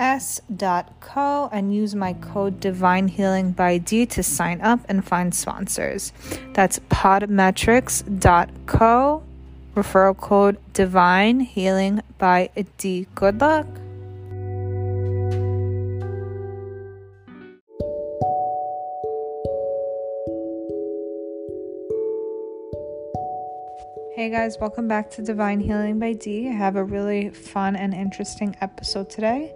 s.co and use my code divine healing by d to sign up and find sponsors that's podmetrics.co referral code divine healing by d good luck Hey guys, welcome back to Divine Healing by D. I have a really fun and interesting episode today.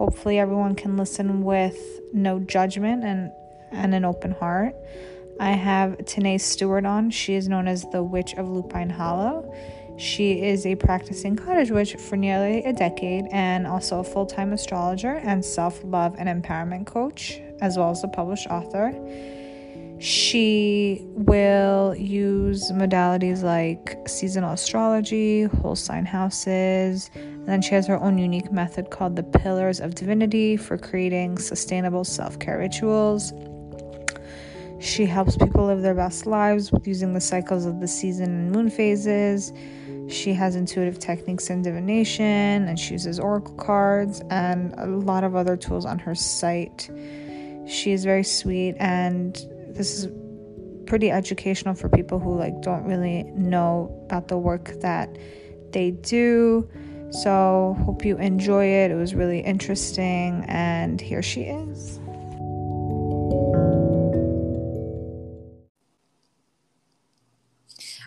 Hopefully, everyone can listen with no judgment and, and an open heart. I have Tanae Stewart on. She is known as the Witch of Lupine Hollow. She is a practicing cottage witch for nearly a decade and also a full time astrologer and self love and empowerment coach, as well as a published author. She will use modalities like seasonal astrology, whole sign houses, then she has her own unique method called the Pillars of Divinity for creating sustainable self care rituals. She helps people live their best lives using the cycles of the season and moon phases. She has intuitive techniques in divination and she uses oracle cards and a lot of other tools on her site. She is very sweet and this is pretty educational for people who like don't really know about the work that they do. So, hope you enjoy it. It was really interesting and here she is.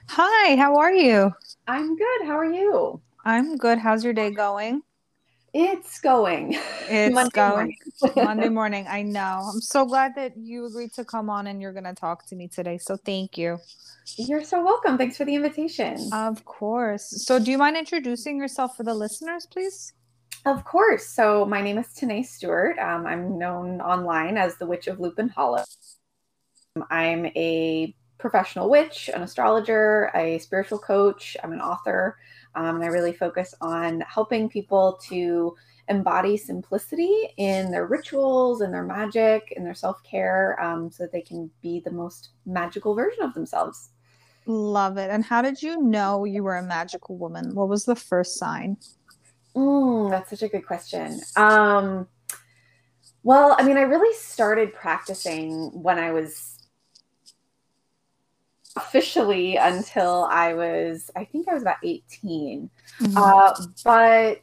Hi, how are you? I'm good. How are you? I'm good. How's your day going? It's going. It's Monday going. Morning. Monday morning. I know. I'm so glad that you agreed to come on and you're going to talk to me today. So thank you. You're so welcome. Thanks for the invitation. Of course. So, do you mind introducing yourself for the listeners, please? Of course. So, my name is Tanae Stewart. Um, I'm known online as the Witch of Lupine Hollow. I'm a professional witch, an astrologer, a spiritual coach. I'm an author. Um, and I really focus on helping people to embody simplicity in their rituals and their magic and their self care um, so that they can be the most magical version of themselves. Love it. And how did you know you were a magical woman? What was the first sign? Mm, that's such a good question. Um, well, I mean, I really started practicing when I was officially until I was, I think I was about 18. Mm-hmm. Uh, but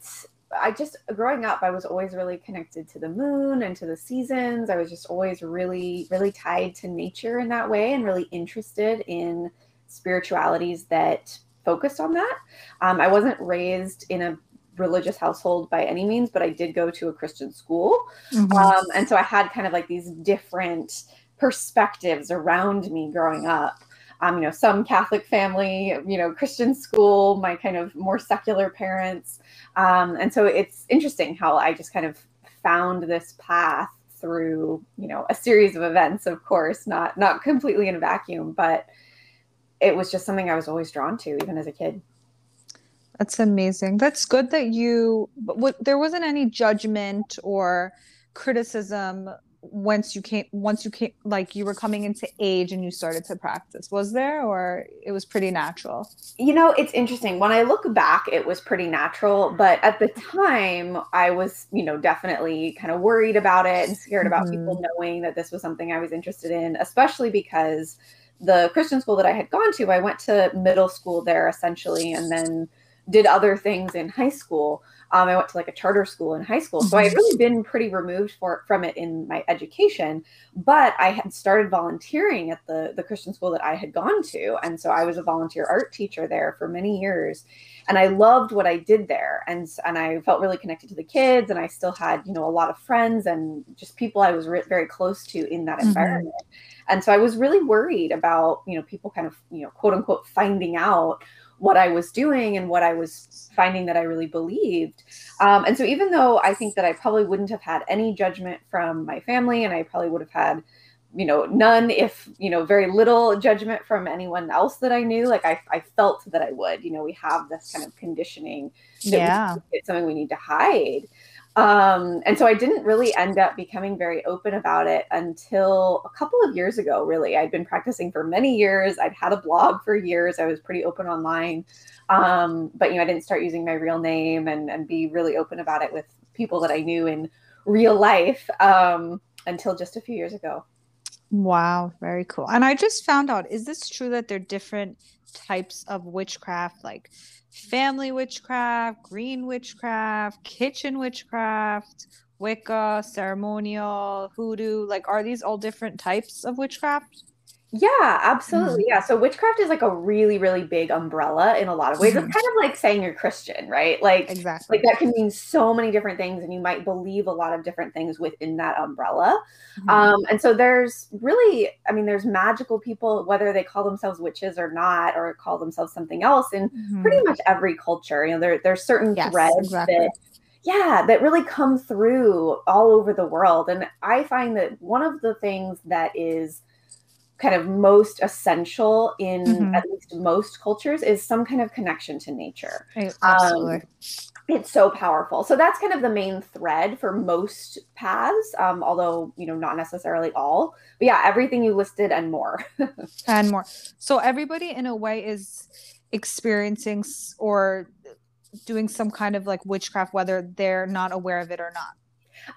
I just, growing up, I was always really connected to the moon and to the seasons. I was just always really, really tied to nature in that way and really interested in spiritualities that focused on that. Um, I wasn't raised in a religious household by any means, but I did go to a Christian school. Mm-hmm. Um, and so I had kind of like these different perspectives around me growing up um, you know, some Catholic family, you know, Christian school, my kind of more secular parents. Um, and so it's interesting how I just kind of found this path through, you know, a series of events, of course, not not completely in a vacuum, but it was just something I was always drawn to, even as a kid. That's amazing. That's good that you, but there wasn't any judgment or criticism once you came once you came like you were coming into age and you started to practice was there or it was pretty natural? You know it's interesting. When i look back it was pretty natural but at the time i was you know definitely kind of worried about it and scared about mm-hmm. people knowing that this was something i was interested in especially because the christian school that i had gone to i went to middle school there essentially and then did other things in high school um, I went to like a charter school in high school, so I had really been pretty removed for, from it in my education. But I had started volunteering at the the Christian school that I had gone to, and so I was a volunteer art teacher there for many years, and I loved what I did there, and and I felt really connected to the kids, and I still had you know a lot of friends and just people I was re- very close to in that mm-hmm. environment. And so I was really worried about you know people kind of you know quote unquote finding out what I was doing and what I was finding that I really believed. Um, and so, even though I think that I probably wouldn't have had any judgment from my family, and I probably would have had you know, none, if, you know, very little judgment from anyone else that I knew. Like I, I felt that I would, you know, we have this kind of conditioning. yeah. It's something we need to hide. Um, and so I didn't really end up becoming very open about it until a couple of years ago, really. I'd been practicing for many years. I'd had a blog for years. I was pretty open online. Um, but you know, I didn't start using my real name and, and be really open about it with people that I knew in real life um, until just a few years ago. Wow, very cool. And I just found out, is this true that there are different types of witchcraft, like family witchcraft, green witchcraft, kitchen witchcraft, Wicca, ceremonial, hoodoo? Like, are these all different types of witchcraft? Yeah, absolutely. Mm-hmm. Yeah. So witchcraft is like a really, really big umbrella in a lot of ways. Mm-hmm. It's kind of like saying you're Christian, right? Like exactly. Like that can mean so many different things, and you might believe a lot of different things within that umbrella. Mm-hmm. Um, and so there's really, I mean, there's magical people, whether they call themselves witches or not, or call themselves something else, in pretty mm-hmm. much every culture. You know, there there's certain yes, threads exactly. that yeah that really come through all over the world and i find that one of the things that is kind of most essential in mm-hmm. at least most cultures is some kind of connection to nature. Absolutely. Um, it's so powerful. So that's kind of the main thread for most paths, um, although you know not necessarily all. But yeah, everything you listed and more. and more. So everybody, in a way, is experiencing or doing some kind of like witchcraft, whether they're not aware of it or not.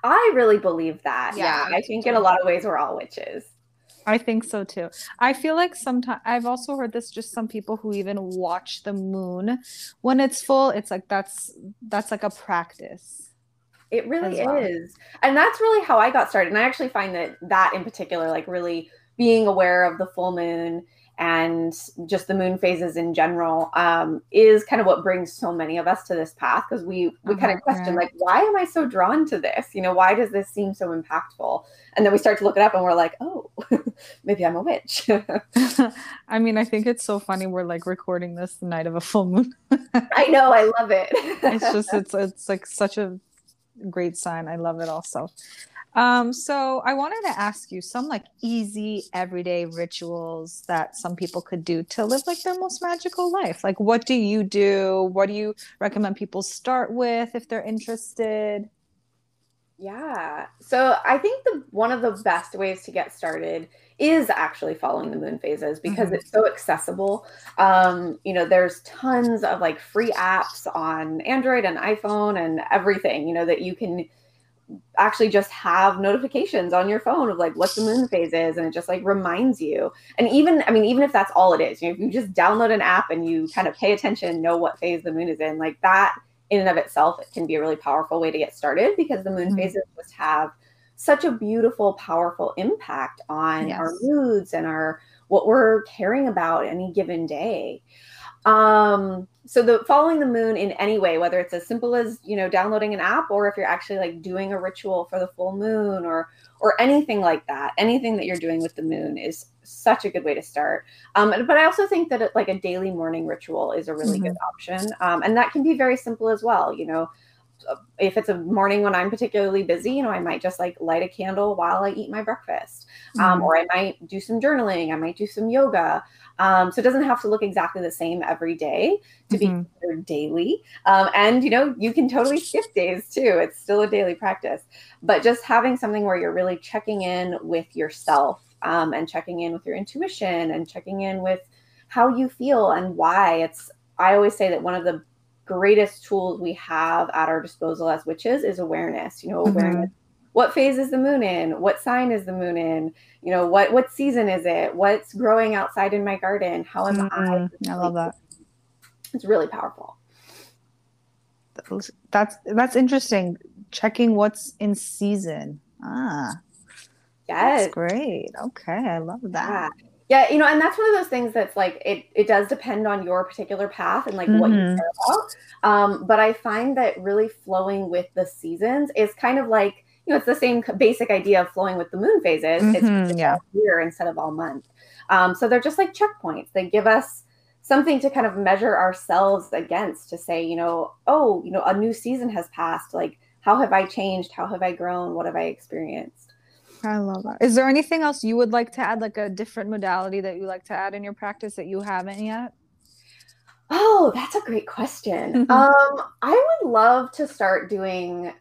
I really believe that. Yeah, yeah I think in a lot of ways we're all witches. I think so too. I feel like sometimes I've also heard this just some people who even watch the moon when it's full. It's like that's that's like a practice. It really well. is. And that's really how I got started. And I actually find that that in particular like really being aware of the full moon and just the moon phases in general um, is kind of what brings so many of us to this path because we we kind of question like why am i so drawn to this? You know why does this seem so impactful? And then we start to look it up and we're like oh maybe i'm a witch. I mean i think it's so funny we're like recording this the night of a full moon. I know i love it. It's just it's it's like such a great sign. I love it also um, so I wanted to ask you some like easy everyday rituals that some people could do to live like their most magical life. Like what do you do? What do you recommend people start with if they're interested? Yeah. So I think the one of the best ways to get started is actually following the moon phases because mm-hmm. it's so accessible. Um, you know, there's tons of like free apps on Android and iPhone and everything, you know, that you can actually just have notifications on your phone of like what the moon phase is and it just like reminds you and even i mean even if that's all it is you know if you just download an app and you kind of pay attention know what phase the moon is in like that in and of itself it can be a really powerful way to get started because the moon mm-hmm. phases just have such a beautiful powerful impact on yes. our moods and our what we're caring about any given day um, so the following the moon in any way, whether it's as simple as you know downloading an app, or if you're actually like doing a ritual for the full moon, or or anything like that, anything that you're doing with the moon is such a good way to start. Um, but I also think that it, like a daily morning ritual is a really mm-hmm. good option, um, and that can be very simple as well. You know, if it's a morning when I'm particularly busy, you know, I might just like light a candle while I eat my breakfast, um, mm-hmm. or I might do some journaling. I might do some yoga. Um, so it doesn't have to look exactly the same every day to mm-hmm. be considered daily. Um, and you know, you can totally skip days too. It's still a daily practice. But just having something where you're really checking in with yourself um, and checking in with your intuition and checking in with how you feel and why. It's I always say that one of the greatest tools we have at our disposal as witches is awareness. You know, awareness. Mm-hmm what phase is the moon in what sign is the moon in you know what what season is it what's growing outside in my garden how am mm-hmm. i i love that it's really powerful that's that's interesting checking what's in season ah yes that's great okay i love that yeah. Yeah, you know, and that's one of those things that's like it. It does depend on your particular path and like mm-hmm. what you mm-hmm. care about. Um, but I find that really flowing with the seasons is kind of like you know, it's the same basic idea of flowing with the moon phases. Mm-hmm, it's yeah. year instead of all month. Um, so they're just like checkpoints. They give us something to kind of measure ourselves against to say, you know, oh, you know, a new season has passed. Like, how have I changed? How have I grown? What have I experienced? I love that. Is there anything else you would like to add, like a different modality that you like to add in your practice that you haven't yet? Oh, that's a great question. um, I would love to start doing.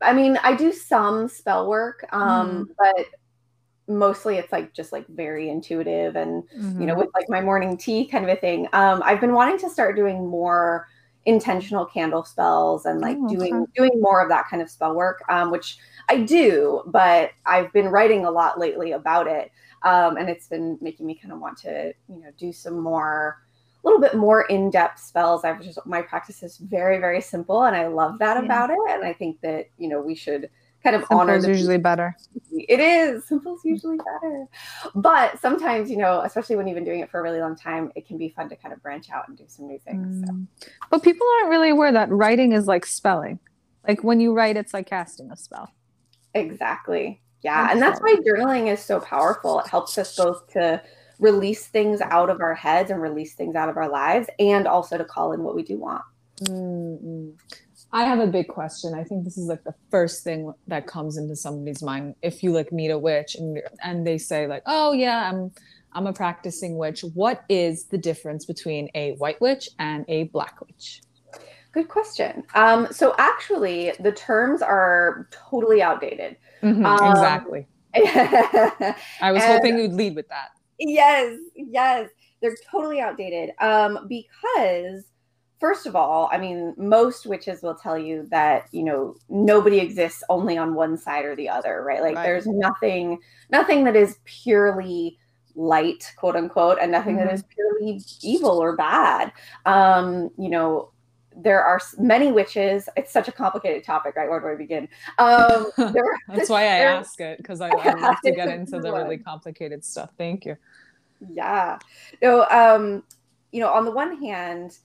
I mean, I do some spell work, um, mm. but mostly it's like just like very intuitive and mm-hmm. you know mm-hmm. with like my morning tea kind of a thing. Um, I've been wanting to start doing more intentional candle spells and like oh, doing okay. doing more of that kind of spell work, um, which I do, but I've been writing a lot lately about it, um, and it's been making me kind of want to you know do some more little bit more in-depth spells. I've just my practice is very, very simple and I love that yeah. about it. And I think that, you know, we should kind of Simple honor is usually better. It is. Simple is usually better. But sometimes, you know, especially when you've been doing it for a really long time, it can be fun to kind of branch out and do some new things. Mm. So. But people aren't really aware that writing is like spelling. Like when you write, it's like casting a spell. Exactly. Yeah. and that's why journaling is so powerful. It helps us both to release things out of our heads and release things out of our lives and also to call in what we do want. Mm-hmm. I have a big question. I think this is like the first thing that comes into somebody's mind if you like meet a witch and and they say like, "Oh yeah, I'm I'm a practicing witch." What is the difference between a white witch and a black witch? Good question. Um, so actually, the terms are totally outdated. Mm-hmm, um, exactly. I was and, hoping you'd lead with that. Yes, yes. They're totally outdated. Um, because first of all, I mean, most witches will tell you that, you know, nobody exists only on one side or the other, right? Like right. there's nothing, nothing that is purely light, quote unquote, and nothing mm-hmm. that is purely evil or bad. Um, you know, there are many witches. It's such a complicated topic, right? Where do I begin? Um, That's why I ask it because I, I love to get into the really complicated stuff. Thank you. Yeah. So, um, you know, on the one hand,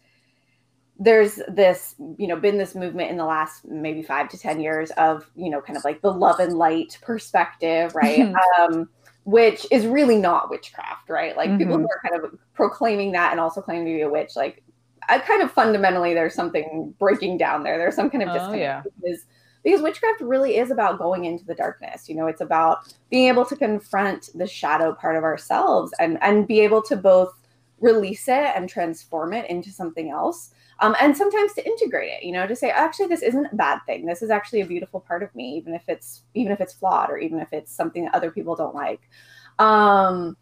there's this, you know, been this movement in the last maybe five to 10 years of, you know, kind of like the love and light perspective, right? um, which is really not witchcraft, right? Like mm-hmm. people who are kind of proclaiming that and also claiming to be a witch, like I kind of fundamentally there's something breaking down there. There's some kind of disconnect oh, yeah. because because witchcraft really is about going into the darkness. You know, it's about being able to confront the shadow part of ourselves and and be able to both release it and transform it into something else. Um, and sometimes to integrate it, you know, to say, actually, this isn't a bad thing. This is actually a beautiful part of me, even if it's even if it's flawed or even if it's something that other people don't like. Um,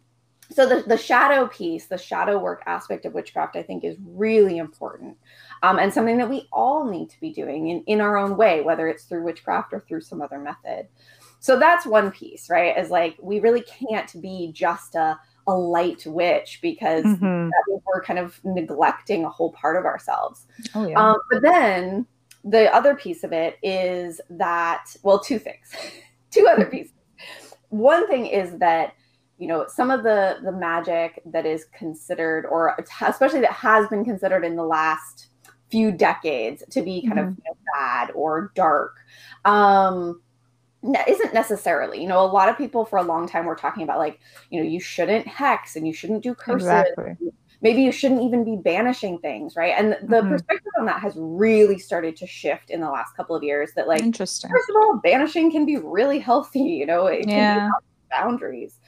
so the, the shadow piece the shadow work aspect of witchcraft i think is really important um, and something that we all need to be doing in, in our own way whether it's through witchcraft or through some other method so that's one piece right is like we really can't be just a, a light witch because mm-hmm. we're kind of neglecting a whole part of ourselves oh, yeah. um, but then the other piece of it is that well two things two other pieces one thing is that you know some of the the magic that is considered or especially that has been considered in the last few decades to be kind mm-hmm. of you know, bad or dark um isn't necessarily you know a lot of people for a long time were talking about like you know you shouldn't hex and you shouldn't do curses exactly. maybe you shouldn't even be banishing things right and the mm-hmm. perspective on that has really started to shift in the last couple of years that like interesting first of all banishing can be really healthy you know it yeah. Can be boundaries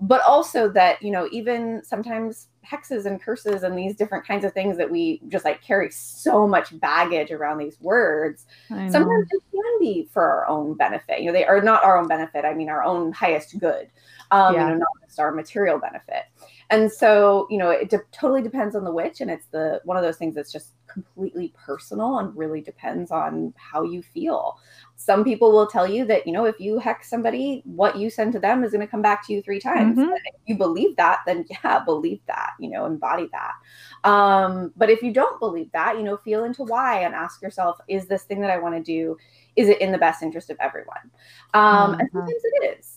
but also that you know even sometimes hexes and curses and these different kinds of things that we just like carry so much baggage around these words sometimes it can be for our own benefit. You know they are not our own benefit i mean our own highest good um yeah. you know not just our material benefit and so you know it de- totally depends on the witch and it's the one of those things that's just completely personal and really depends on how you feel some people will tell you that you know if you hex somebody what you send to them is going to come back to you three times mm-hmm. if you believe that then yeah believe that you know embody that um, but if you don't believe that you know feel into why and ask yourself is this thing that i want to do is it in the best interest of everyone um, mm-hmm. and sometimes it is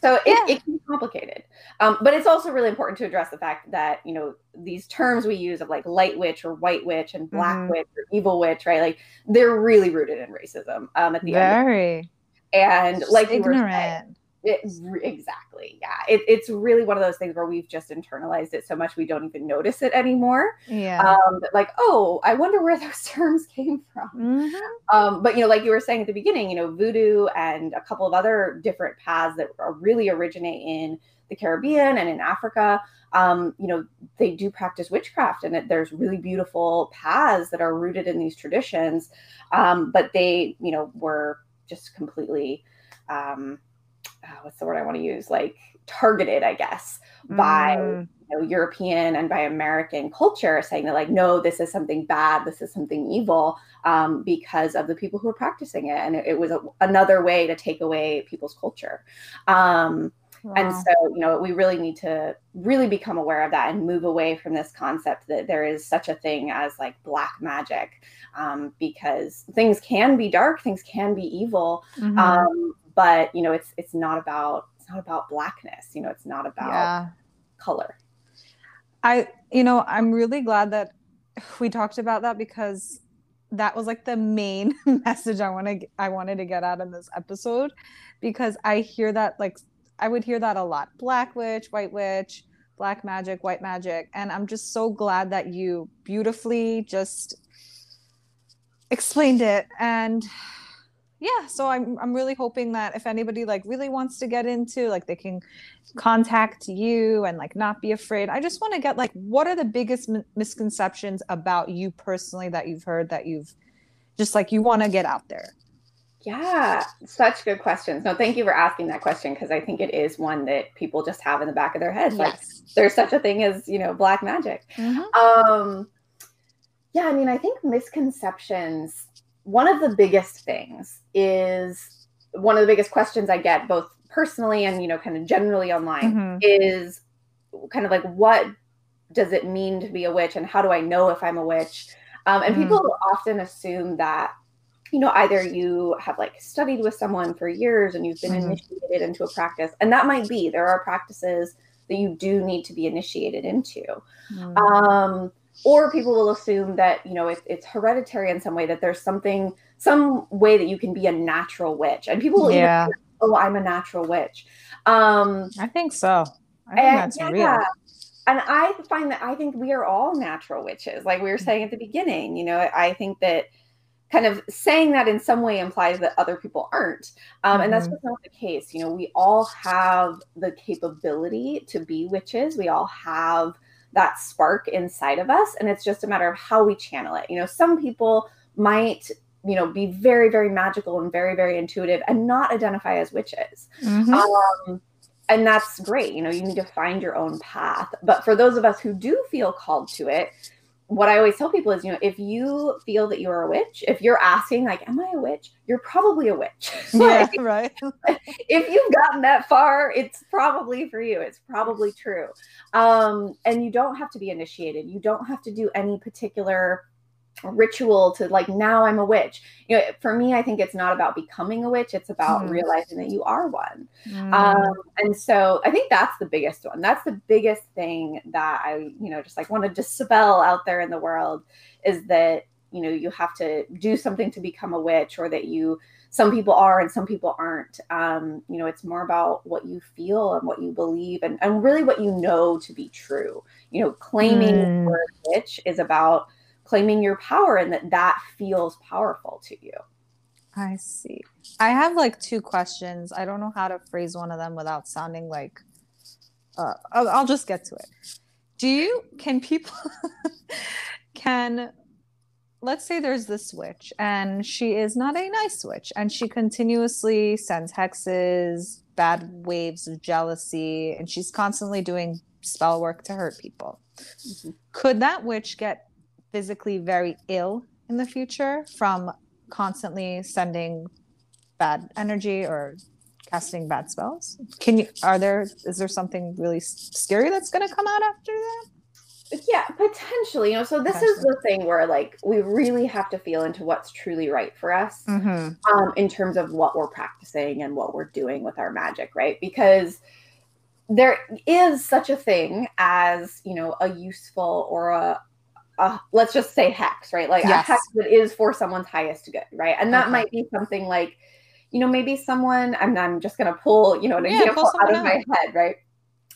so it, yeah. it can be complicated. Um, but it's also really important to address the fact that, you know, these terms we use of like light witch or white witch and black mm-hmm. witch or evil witch, right? Like they're really rooted in racism um, at the Very. end. And like ignorant. It, exactly. Yeah. It, it's really one of those things where we've just internalized it so much we don't even notice it anymore. Yeah. Um, like, oh, I wonder where those terms came from. Mm-hmm. Um, but you know, like you were saying at the beginning, you know, voodoo and a couple of other different paths that are really originate in the Caribbean and in Africa. Um, you know, they do practice witchcraft, and it, there's really beautiful paths that are rooted in these traditions. Um, but they, you know, were just completely um, uh, what's the word I want to use? Like targeted, I guess, by Mm. you know, European and by American culture, saying that like, no, this is something bad, this is something evil, um, because of the people who are practicing it, and it, it was a, another way to take away people's culture. Um, and so, you know, we really need to really become aware of that and move away from this concept that there is such a thing as like black magic, um, because things can be dark, things can be evil, Mhm. But you know, it's it's not about it's not about blackness. You know, it's not about yeah. color. I, you know, I'm really glad that we talked about that because that was like the main message I want to I wanted to get out in this episode because I hear that like I would hear that a lot. Black witch, white witch, black magic, white magic, and I'm just so glad that you beautifully just explained it and yeah, so I'm I'm really hoping that if anybody like really wants to get into like they can contact you and like not be afraid. I just want to get like what are the biggest m- misconceptions about you personally that you've heard that you've just like you want to get out there. Yeah, such good questions. No, thank you for asking that question because I think it is one that people just have in the back of their heads. Like there's such a thing as, you know, black magic. Mhm. Um yeah, I mean, I think misconceptions one of the biggest things is one of the biggest questions I get both personally and, you know, kind of generally online Mhm. is kind of like what does it mean to be a witch and how do I know if I'm a witch? Um, and Mm. people often assume that you know either you have like studied with someone for years and you've been Mhm. initiated into a practice and that might be there are practices that you do need to be initiated into Mm. um, or people will assume that you know it, it's hereditary in some way that there's something some way that you can be a natural witch and people will even yeah, say, oh i'm a natural witch um, I think so. I think and, that's yeah, real. and I find that I think we are all natural witches, like we were saying at the beginning. You know, I think that kind of saying that in some way implies that other people aren't, um, and that's Mhm. just not the case. You know, we all have the capability to be witches. We all have that spark inside of us, and it's just a matter of how we channel it. You know, some people might you know be very very magical and very very intuitive and not identify as witches Mhm. um, and that's great you know you need to find your own path but for those of us who do feel called to it what i always tell people is you know if you feel that you're a witch if you're asking like am i a witch? You're probably a witch. Yeah, right. if you've gotten that far it's probably for you. It's probably true. Um, and you don't have to be initiated. You don't have to do any particular ritual to like now i'm a witch you know for me i think it's not about becoming a witch it's about Mhm. realizing that you are one Mm. um, and so I think that's the biggest one. That's the biggest thing that I, you know, just like want to dispel out there in the world is that, you know, you have to do something to become a witch or that you, some people are and some people aren't. Um, you know, it's more about what you feel and what you believe and, and really what you know to be true. You know, claiming Mm. you're a witch is about claiming your power and that that feels powerful to you. I see. I have like two questions. I don't know how to phrase one of them without sounding like. Uh, I'll, I'll just get to it. Do you can people can let's say there's this witch and she is not a nice witch and she continuously sends hexes, bad waves of jealousy, and she's constantly doing spell work to hurt people. Mhm. Could that witch get physically very ill in the future from constantly sending bad energy or casting bad spells can you are there is there something really scary that's going to come out after that Yeah, potentially. You know, so this is the thing where like we really have to feel into what's truly right for us mm-hmm. um, in terms of what we're practicing and what we're doing with our magic, right? Because there is such a thing as you know a useful or a, a let's just say hex, right? Like a Yes. hex that is for someone's highest good, right? And that Okay. might be something like you know, maybe someone, I'm, I'm just going to pull, you know, an yeah, example out of my head, right?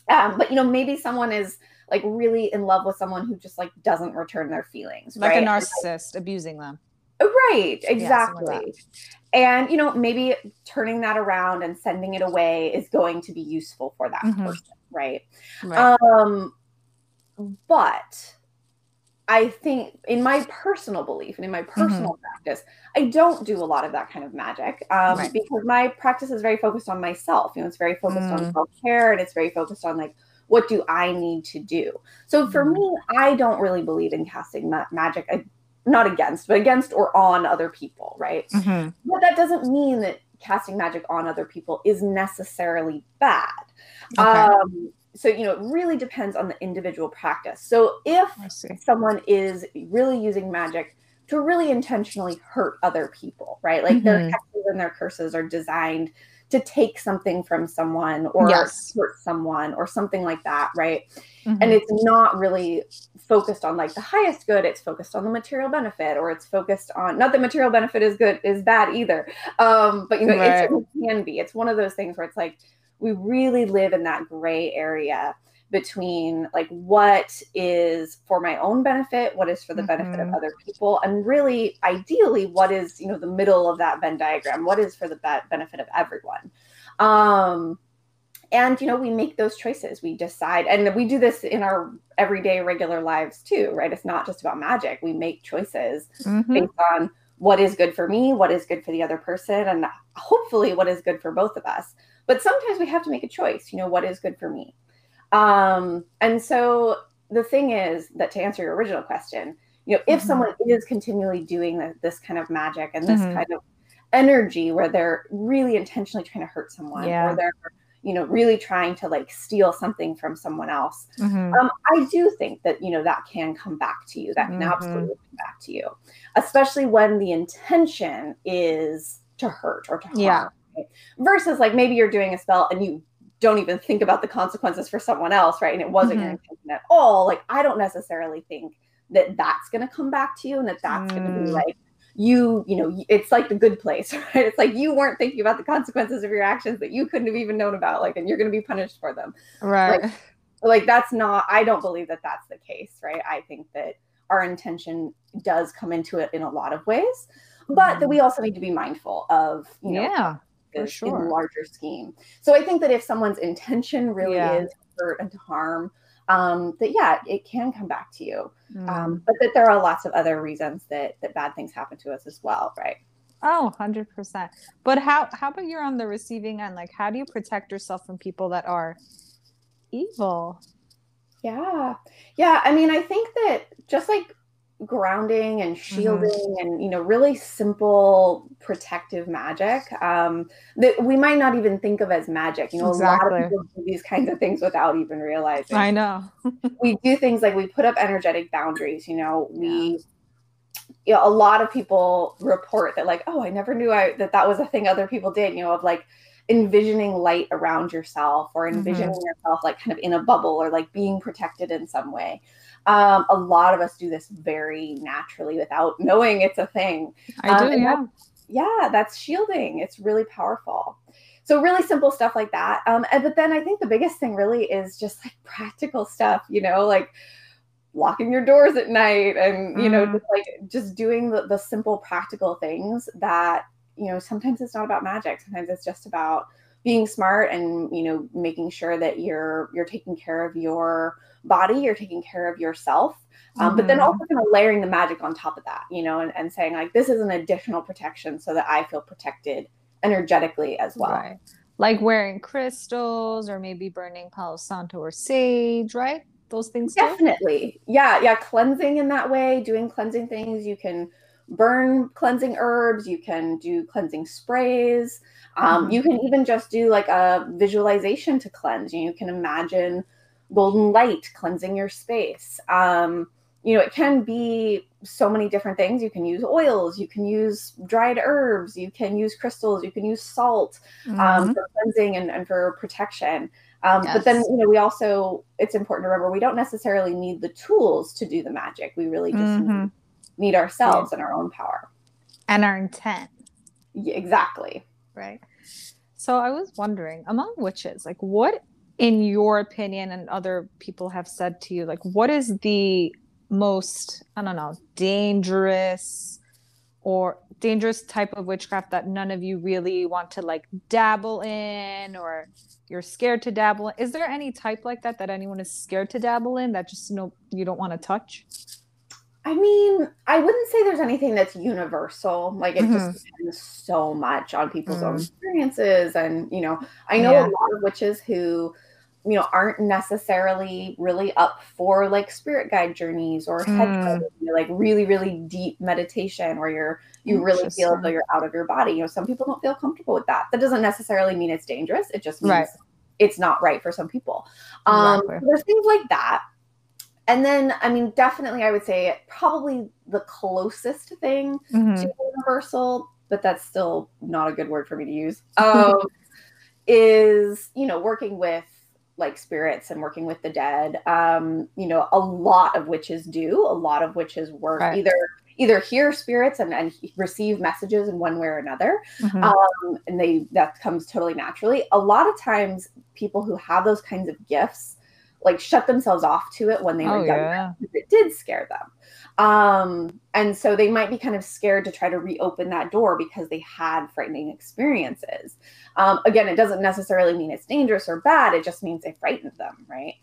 Um, but, you know, maybe someone is like really in love with someone who just like doesn't return their feelings. Like right? a narcissist like, abusing them. Right, exactly. Yeah, and, you know, maybe turning that around and sending it away is going to be useful for that mm-hmm. person, right? right? Um, but I think, in my personal belief and in my personal mm-hmm. practice, I don't do a lot of that kind of magic um, right. because my practice is very focused on myself. You know, it's very focused mm. on self care and it's very focused on like, what do I need to do? So for mm. me, I don't really believe in casting ma- magic. I, not against, but against or on other people, right? Mm-hmm. But that doesn't mean that casting magic on other people is necessarily bad. Okay. Um, so you know it really depends on the individual practice so if someone is really using magic to really intentionally hurt other people right like mm-hmm. their hexes and their curses are designed to take something from someone or yes. hurt someone or something like that right mm-hmm. and it's not really focused on like the highest good it's focused on the material benefit or it's focused on not that material benefit is good is bad either um but you know right. it can be it's one of those things where it's like we really live in that gray area between like what is for my own benefit what is for the mm-hmm. benefit of mm-hmm. other people and really ideally what is you know the middle of that venn diagram what is for the be- benefit of everyone um and you know we make those choices we decide and we do this in our everyday regular lives too right it's not just about magic we make choices mm-hmm. based on what is good for me what is good for the other person and hopefully what is good for both of us but sometimes we have to make a choice, you know, what is good for me. Um, and so the thing is that to answer your original question, you know, if mm-hmm. someone is continually doing this, this, kind of magic and this mm-hmm. kind of energy where they're really intentionally trying to hurt someone yeah. or they're you know really trying to like steal something from someone else mm-hmm. um, i do think that you know that can come back to you that can mm-hmm. absolutely come back to you especially when the intention is to hurt or to harm yeah versus like maybe you're doing a spell and you don't even think about the consequences for someone else, right? And it wasn't mm-hmm. your intention at all. Like I don't necessarily think that that's going to come back to you and that that's mm. going to be like you, you know, it's like the good place, right? It's like you weren't thinking about the consequences of your actions that you couldn't have even known about, like, and you're going to be punished for them, right? Like, like that's not. I don't believe that that's the case, right? I think that our intention does come into it in a lot of ways, but mm. that mm-hmm. we also need to be mindful of, you know, yeah for sure. in larger scheme. So I think that if someone's intention really yeah. is hurt and to harm, um, that yeah, it can come back to you. Mm. Um, but that there are lots of other reasons that that bad things happen to us as well, right? Oh, 100%. But how how about you're on the receiving end? Like how do you protect yourself from people that are evil? Yeah. Yeah, I mean, I think that just like grounding and mm-hmm. shielding mm-hmm. and you know really simple protective magic um, that we might not even think of as magic you know exactly. a lot of people do these kinds of things without even realizing i know we do things like we put up energetic boundaries you know we you know, a lot of people report that like oh i never knew I, that that was a thing other people did you know of like envisioning light around yourself or envisioning mm-hmm. yourself like kind of in a bubble or like being protected in some way um, a lot of us do this very naturally without knowing it's a thing. I do, um, yeah. Yeah, that's shielding. It's really powerful. So really simple stuff like that. Um, and, but then I think the biggest thing really is just like practical stuff, you know, like locking your doors at night and you know mm. just like just doing the, the simple practical things that you know sometimes it's not about magic sometimes it's just about being smart and you know making sure that you're you're taking care of your body you're taking care of yourself um, mm-hmm. but then mm-hmm. also kind of layering the magic on top of that you know and, and saying like this is an additional protection so that i feel protected energetically as well right. like wearing crystals or maybe burning palo santo or sage right those things definitely too? yeah yeah cleansing in that way doing cleansing things you can burn cleansing herbs you can do cleansing sprays um, mm-hmm. you can even just do like a visualization to cleanse you can imagine golden light cleansing your space. Um, you know, it can be so many different things. You can use oils, you can use dried herbs, you can use crystals, you can use salt um, mm-hmm. for cleansing and, and for protection. Um, yes. But then, you know, we also, it's important to remember we don't necessarily need the tools to do the magic. We really just mm-hmm. need, need, ourselves yeah. and our own power. And our intent. Yeah, exactly. right so i was wondering among witches like what in your opinion and other people have said to you like what is the most i don't know dangerous or dangerous type of witchcraft that none of you really want to like dabble in or you're scared to dabble in? is there any type like that that anyone is scared to dabble in that just you know you don't want to touch I mean, I wouldn't say there's anything that's universal. Like it mm-hmm. just depends so much on people's mm. own experiences. And, you know, I know yeah. a lot of witches who, you know, aren't necessarily really up for like spirit guide journeys or mm. like really, really deep meditation where you're you really feel as though you're out of your body. You know, some people don't feel comfortable with that. That doesn't necessarily mean it's dangerous. It just means right. it's not right for some people. Um, exactly. there's things like that and then i mean definitely i would say probably the closest thing mm-hmm. to universal but that's still not a good word for me to use um, is you know working with like spirits and working with the dead um, you know a lot of witches do a lot of witches work right. either either hear spirits and, and receive messages in one way or another mm-hmm. um, and they that comes totally naturally a lot of times people who have those kinds of gifts like shut themselves off to it when they were oh, younger yeah. it did scare them um and so they might be kind of scared to try to reopen that door because they had frightening experiences um again it doesn't necessarily mean it's dangerous or bad it just means it frightened them right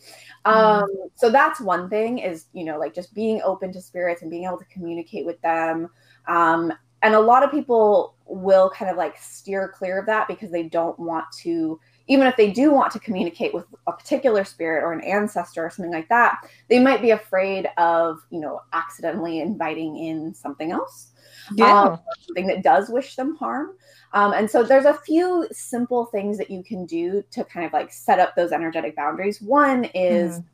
mm. um so that's one thing is you know like just being open to spirits and being able to communicate with them um and a lot of people will kind of like steer clear of that because they don't want to even if they do want to communicate with a particular spirit or an ancestor or something like that, they might be afraid of, you know, accidentally inviting in something else. Yeah. Um, something that does wish them harm. Um, and so there's a few simple things that you can do to kind of like set up those energetic boundaries. One is mm.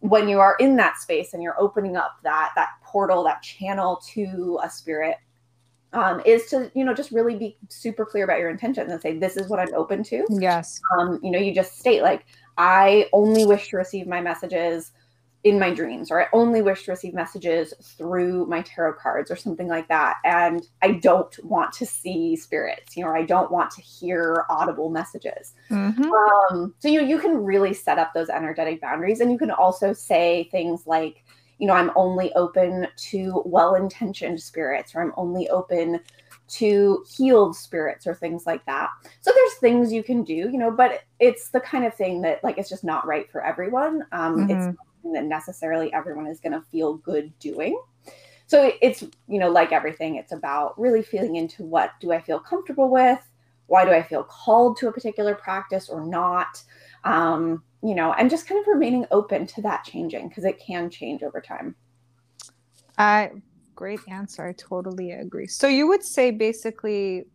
when you are in that space and you're opening up that that portal, that channel to a spirit um, is to you know just really be super clear about your intentions and say this is what i'm open to. Yes. Um, you know you just state like i only wish to receive my messages in my dreams or i only wish to receive messages through my tarot cards or something like that. And i don't want to see spirits you know i don't want to hear audible messages. Mm-hmm. um, so you you can really set up those energetic boundaries. And you can also say things like you know, I'm only open to well intentioned spirits, or I'm only open to healed spirits, or things like that. So there's things you can do, you know, but it's the kind of thing that, like, it's just not right for everyone. Um, mm-hmm. It's something that necessarily everyone is going to feel good doing. So it's, you know, like everything, it's about really feeling into what do I feel comfortable with? Why do I feel called to a particular practice or not? Um, you know, and just kind of remaining open to that changing because it can change over time. I great answer. I totally agree. So you would say basically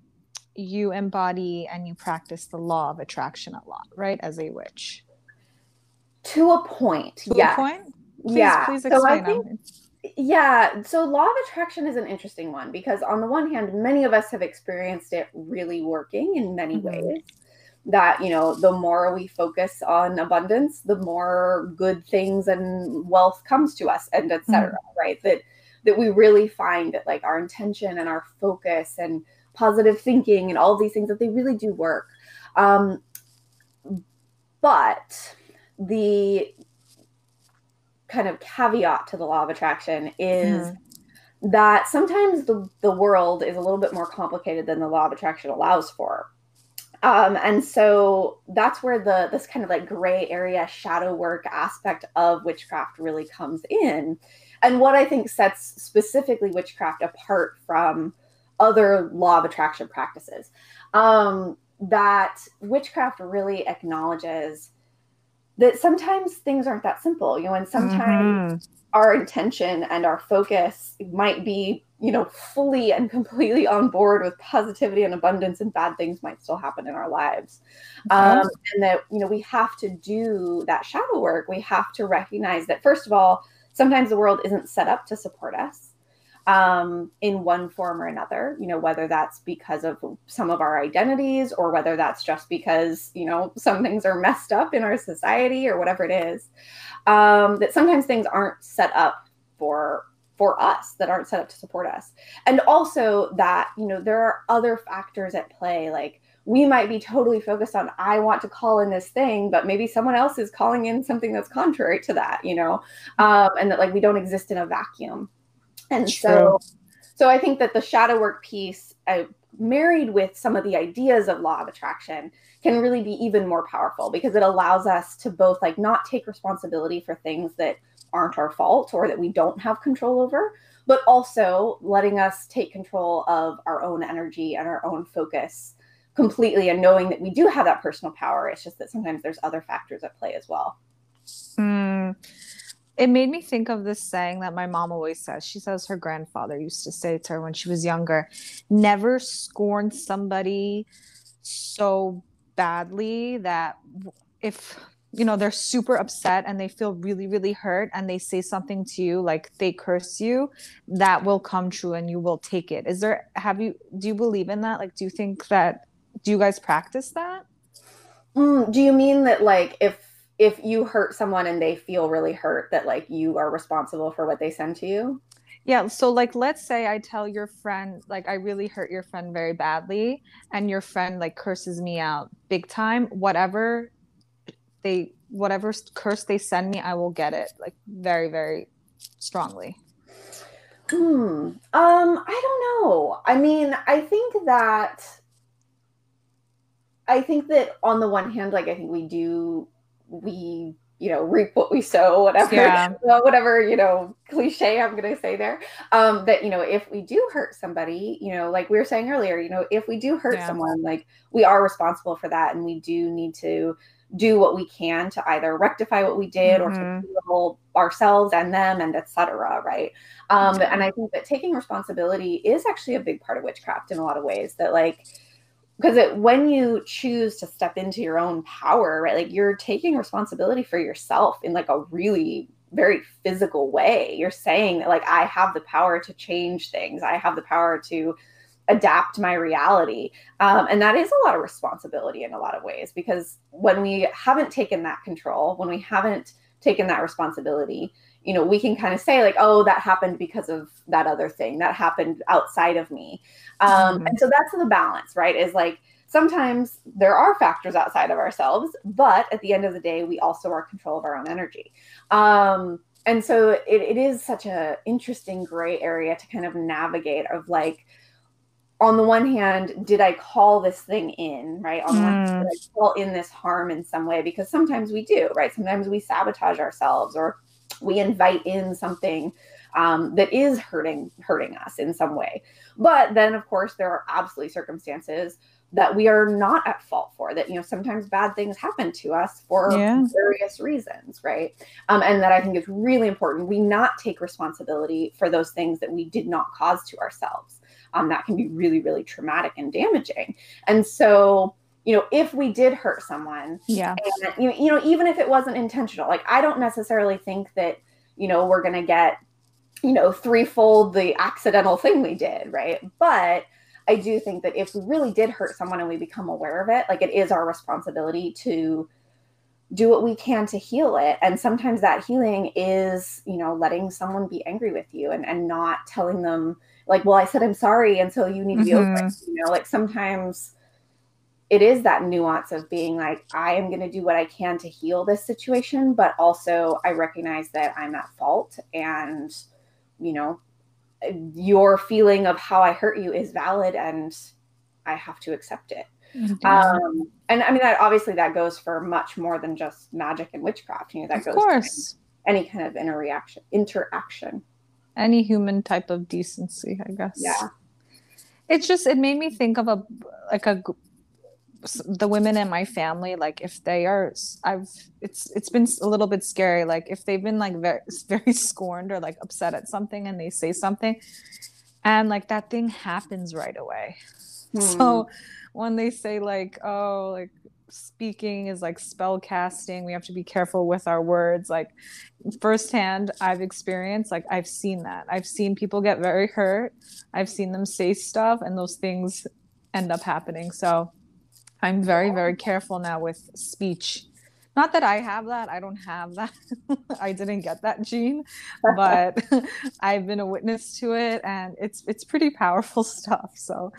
you embody and you practice the law of attraction a lot, right? As a witch. To a point. To yeah. a point? Please, yeah. Please explain. So think, yeah. So law of attraction is an interesting one because on the one hand, many of us have experienced it really working in many mm-hmm. ways that you know the more we focus on abundance the more good things and wealth comes to us and etc mm-hmm. right that that we really find that like our intention and our focus and positive thinking and all these things that they really do work um but the kind of caveat to the law of attraction is mm-hmm. that sometimes the, the world is a little bit more complicated than the law of attraction allows for um, and so that's where the this kind of like gray area shadow work aspect of witchcraft really comes in. And what i think sets specifically witchcraft apart from other law of attraction practices um, that witchcraft really acknowledges that sometimes things aren't that simple you know and sometimes mm-hmm. our intention and our focus might be you know, fully and completely on board with positivity and abundance, and bad things might still happen in our lives. Um, and that, you know, we have to do that shadow work. We have to recognize that, first of all, sometimes the world isn't set up to support us um, in one form or another, you know, whether that's because of some of our identities or whether that's just because, you know, some things are messed up in our society or whatever it is. Um, that sometimes things aren't set up for for us that aren't set up to support us and also that you know there are other factors at play like we might be totally focused on i want to call in this thing but maybe someone else is calling in something that's contrary to that you know um, and that like we don't exist in a vacuum and True. so so i think that the shadow work piece uh, married with some of the ideas of law of attraction can really be even more powerful because it allows us to both like not take responsibility for things that aren't our fault or that we don't have control over but also letting us take control of our own energy and our own focus completely and knowing that we do have that personal power. It's just that sometimes there's other factors at play as well. Mm. It made me think of this saying that my mom always says. She says her grandfather used to say to her when she was younger never scorn somebody so badly that if you know they're super upset and they feel really really hurt and they say something to you like they curse you that will come true and you will take it is there have you do you believe in that like do you think that do you guys practice that? Mm, do you mean that like if if you hurt someone and they feel really hurt that like you are responsible for what they send to you? Yeah, so like let's say I tell your friend like I really hurt your friend very badly and your friend like curses me out big time, whatever they whatever curse they send me, I will get it like very very strongly. Hmm. Um, I don't know. I mean, I think that I think that on the one hand, like I think we do we you know reap what we sow whatever yeah. whatever you know cliche i'm going to say there um that you know if we do hurt somebody you know like we were saying earlier you know if we do hurt yeah. someone like we are responsible for that and we do need to do what we can to either rectify what we did mm-hmm. or to mm-hmm. heal ourselves and them and etc right um and i think that taking responsibility is actually a big part of witchcraft in a lot of ways that like because it, when you choose to step into your own power right like you're taking responsibility for yourself in like a really very physical way. You're saying that like i have the power to change things. I have the power to adapt my reality. Um, and that is a lot of responsibility in a lot of ways because when we haven't taken that control when we haven't taken that responsibility you know we can kind of say like oh that happened because of that other thing that happened outside of me um, mm-hmm. and so that's the balance right is like sometimes there are factors outside of ourselves but at the end of the day we also are control of our own energy um, and so it, it is such a interesting gray area to kind of navigate of like on the one hand, did I call this thing in, right? On the mm. one hand, did I mm. call in this harm in some way? Because sometimes we do, right? Sometimes we sabotage ourselves or we invite in something um, that is hurting hurting us in some way. But then, of course, there are absolutely circumstances that we are not at fault for. That you know sometimes bad things happen to us for yeah. various reasons, right? Um, and that I think is really important. We not take responsibility for those things that we did not cause to ourselves. Um, that can be really, really traumatic and damaging. And so you know, if we did hurt someone, yeah, and, you, know, you know, even if it wasn't intentional, like I don't necessarily think that, you know, we're going to get, you know, threefold the accidental thing we did, right? But I do think that if we really did hurt someone and we become aware of it, like it is our responsibility to do what we can to heal it. And sometimes that healing is, you know, letting someone be angry with you and, and not telling them, like, well, I said I'm sorry, and so you need to be mm-hmm. over it. You know, like sometimes it is that nuance of being like i am going to do what i can to heal this situation but also i recognize that i'm at fault and you know your feeling of how i hurt you is valid and i have to accept it. Mm-hmm. um, and i mean that obviously that goes for much more than just magic and witchcraft you know that of goes course. any kind of interaction interaction. Any human type of decency i guess. Yeah. It's just it made me think of a like a the women in my family like if they are i've it's it's been a little bit scary like if they've been like very very scorned or like upset at something and they say something and like that thing happens right away. Hmm. so when they say like oh like speaking is like spell casting we have to be careful with our words like firsthand i've experienced like i've seen that. I've seen people get very hurt. I've seen them say stuff and those things end up happening. So I'm very, oh, very careful now with speech. not that I have that. I don't have that. I didn't get that gene, but I've been a witness to it and it's it's pretty powerful stuff. So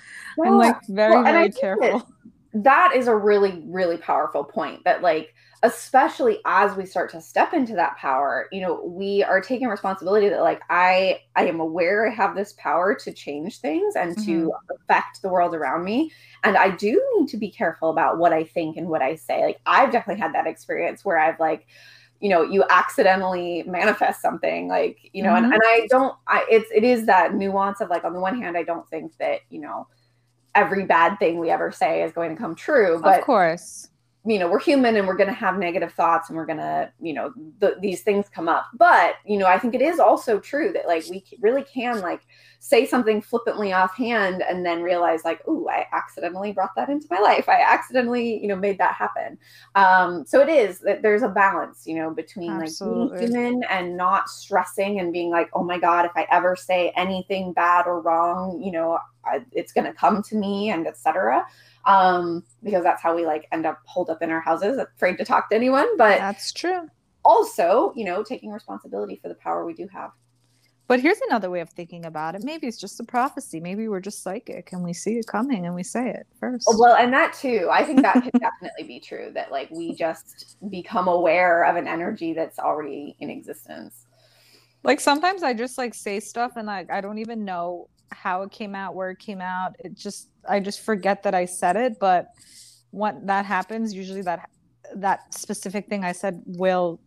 I'm like very, well, very careful. That is a really, really powerful point that like especially as we start to step into that power you know we are taking responsibility that like i i am aware i have this power to change things and mm-hmm. to affect the world around me and i do need to be careful about what i think and what i say like i've definitely had that experience where i've like you know you accidentally manifest something like you know mm-hmm. and, and i don't i it's it is that nuance of like on the one hand i don't think that you know every bad thing we ever say is going to come true but of course you know we're human and we're going to have negative thoughts and we're going to you know th- these things come up. But you know i think it is also true that like we really can like say something flippantly offhand and then realize like oh i accidentally brought that into my life. I accidentally you know made that happen. Um so it is that there's a balance you know between Absolutely. like being human and not stressing and being like oh my god if i ever say anything bad or wrong you know I, it's going to come to me and etc um, because that's how we like end up holed up in our houses, afraid to talk to anyone. But that's true. Also, you know, taking responsibility for the power we do have. But here's another way of thinking about it. Maybe it's just a prophecy. Maybe we're just psychic and we see it coming and we say it first. Well, and that too. I think that could definitely be true that like we just become aware of an energy that's already in existence. Like sometimes I just like say stuff and like I don't even know how it came out, where it came out. It just I just forget that I said it, but when that happens, usually that that specific thing I said will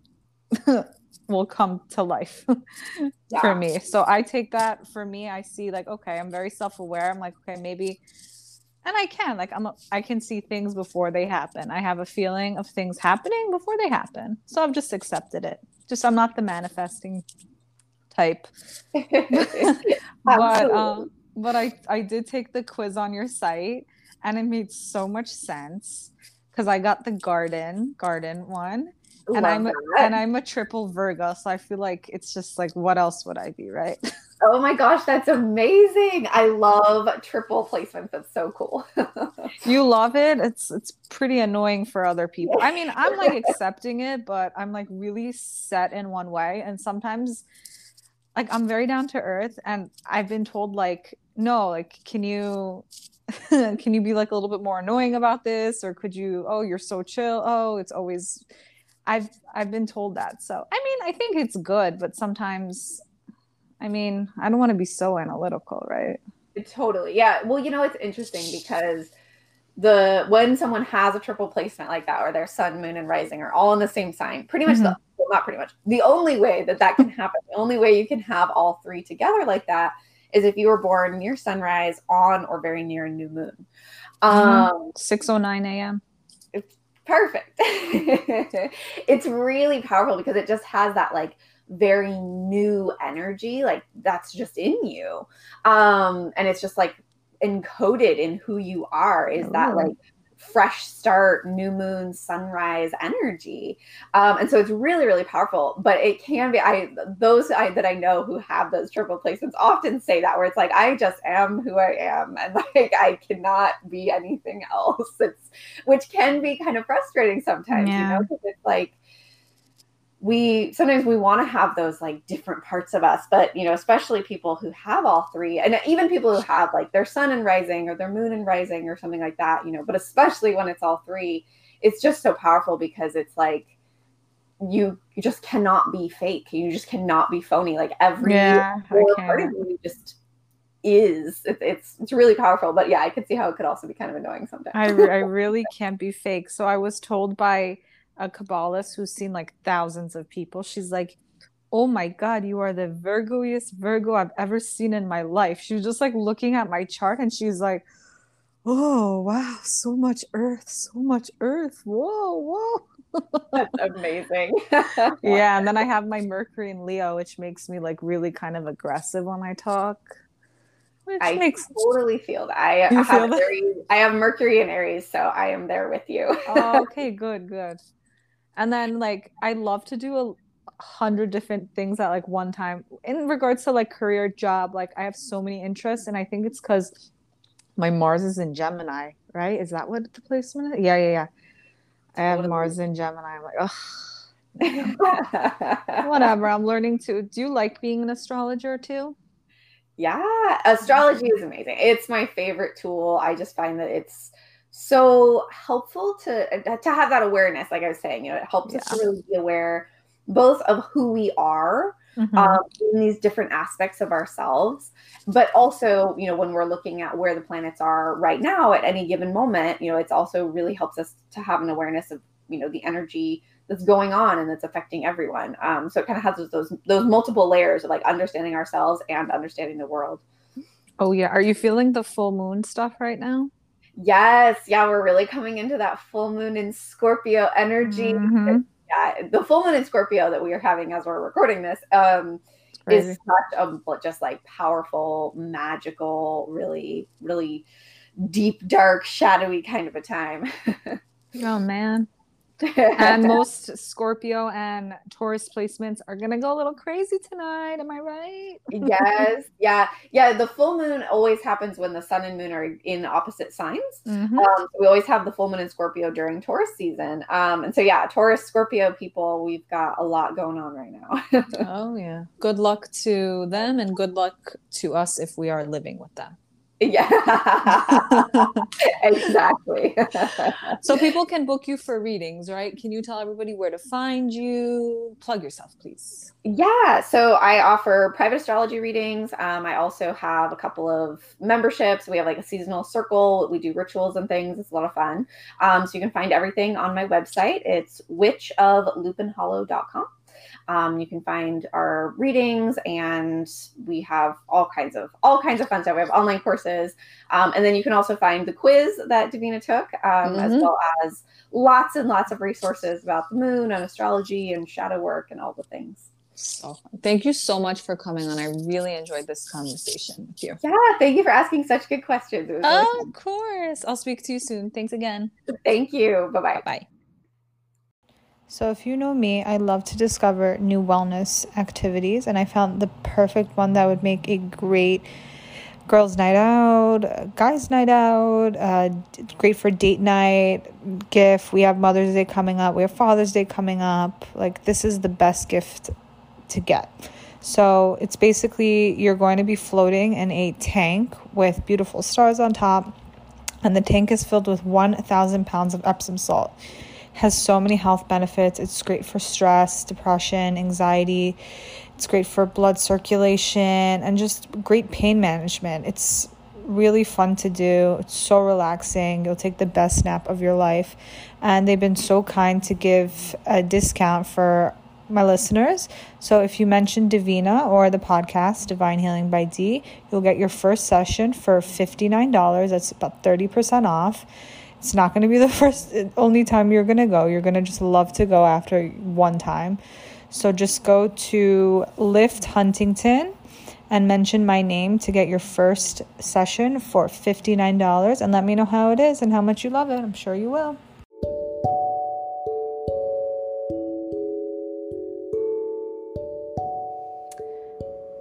will come to life yeah. for me. So I take that for me. I see like okay, I'm very self aware. I'm like okay, maybe, and I can like I'm a, I can see things before they happen. I have a feeling of things happening before they happen. So I've just accepted it. Just I'm not the manifesting type. but um, but I I did take the quiz on your site and it made so much sense because I got the garden garden one. Love and I'm a, and I'm a triple Virgo, so I feel like it's just like what else would I be, right? Oh my gosh, that's amazing. I love triple placements. That's so cool. you love it? It's it's pretty annoying for other people. I mean, I'm like accepting it, but I'm like really set in one way and sometimes like I'm very down to earth and I've been told like no like can you can you be like a little bit more annoying about this? Or could you oh you're so chill. Oh it's always I've I've been told that. So I mean I think it's good but sometimes I mean I don't want to be so analytical right? Totally yeah. Well you know it's interesting because the when someone has a triple placement like that or their sun moon and rising are all in the same sign pretty much mm-hmm. the well, not pretty much. The only way that that can happen the only way you can have all three together like that is if you were born near sunrise on or very near a new moon. Mm-hmm. um 609 a.m it's perfect. It's really powerful because it just has that like very new energy like that's just in you. Um and it's just like encoded in who you are is Ooh. that like fresh start, new moon, sunrise energy. Um, and so it's really, really powerful. But it can be I those I, that I know who have those triple placements often say that where it's like I just am who I am, and like I cannot be anything else. It's which can be kind of frustrating sometimes, yeah. you know, because it's like we sometimes we want to have those like different parts of us but you know especially people who have all three and even people who have like their sun and rising or their moon and rising or something like that you know but especially when it's all three it's just so powerful because it's like you you just cannot be fake. You just cannot be phony. Like every yeah, part of you just is. It, it's it's really powerful but yeah i could see how it could also be kind of annoying sometimes. I, I really can't be fake. So i was told by a Kabbalist who's seen like thousands of people. She's like, Oh my God, you are the Virgoiest Virgo I've ever seen in my life. She was just like looking at my chart and she's like, Oh wow, so much earth, so much earth. Whoa, whoa. That's amazing. yeah, and then I have my Mercury in Leo, which makes me like really kind of aggressive when I talk. Which I makes... totally feel that. I, I have Aries, I have Mercury in Aries, so I am there with you. oh, okay, good, good and then like i love to do a hundred different things at like one time in regards to like career job like i have so many interests and i think it's because my mars is in gemini right is that what the placement is yeah yeah yeah I have Mars in Gemini. I'm like, oh Whatever. I'm learning to. Do you like being an astrologer too? Yeah, astrology is amazing. It's my favorite tool. I just find that it's so helpful to to have that awareness. Like I was saying, you know, it helps yeah. us to really be aware both of who we are mm-hmm. um, in these different aspects of ourselves, but also, you know, when we're looking at where the planets are right now at any given moment, you know, it's also really helps us to have an awareness of, you know, the energy that's going on and that's affecting everyone. Um, so it kind of has those, those those multiple layers of like understanding ourselves and understanding the world. Oh yeah, are you feeling the full moon stuff right now? Yes, yeah, we're really coming into that full moon in Scorpio energy. Mm-hmm. Yeah, the full moon in Scorpio that we are having as we're recording this um, is such a just like powerful, magical, really, really deep, dark, shadowy kind of a time. oh man and most Scorpio and Taurus placements are gonna go a little crazy tonight. Am I right? yes. Yeah. Yeah. The full moon always happens when the sun and moon are in opposite signs. Mm-hmm. Um, we always have the full moon in Scorpio during Taurus season. Um, and so yeah, Taurus Scorpio people, we've got a lot going on right now. oh yeah. Good luck to them and good luck to us if we are living with them. Yeah, exactly. so people can book you for readings, right? Can you tell everybody where to find you? Plug yourself, please. Yeah, so I offer private astrology readings. Um, I also have a couple of memberships. We have like a seasonal circle. We do rituals and things. It's a lot of fun. Um, so you can find everything on my website. It's witchoflupinhollow.com. Um, you can find our readings, and we have all kinds of all kinds of fun stuff. We have online courses, um, and then you can also find the quiz that Davina took, um, mm-hmm. as well as lots and lots of resources about the moon and astrology and shadow work and all the things. So thank you so much for coming on. I really enjoyed this conversation with you. Yeah, thank you for asking such good questions. Really of course. I'll speak to you soon. Thanks again. Thank you. Bye-bye. bye. So, if you know me, I love to discover new wellness activities, and I found the perfect one that would make a great girls' night out, guys' night out, uh, great for date night, gift. We have Mother's Day coming up, we have Father's Day coming up. Like, this is the best gift to get. So, it's basically you're going to be floating in a tank with beautiful stars on top, and the tank is filled with 1,000 pounds of Epsom salt has so many health benefits. It's great for stress, depression, anxiety. It's great for blood circulation and just great pain management. It's really fun to do. It's so relaxing. You'll take the best nap of your life. And they've been so kind to give a discount for my listeners. So if you mention Davina or the podcast Divine Healing by D, you'll get your first session for $59. That's about 30% off. It's not going to be the first, only time you're going to go. You're going to just love to go after one time. So just go to Lift Huntington and mention my name to get your first session for $59 and let me know how it is and how much you love it. I'm sure you will.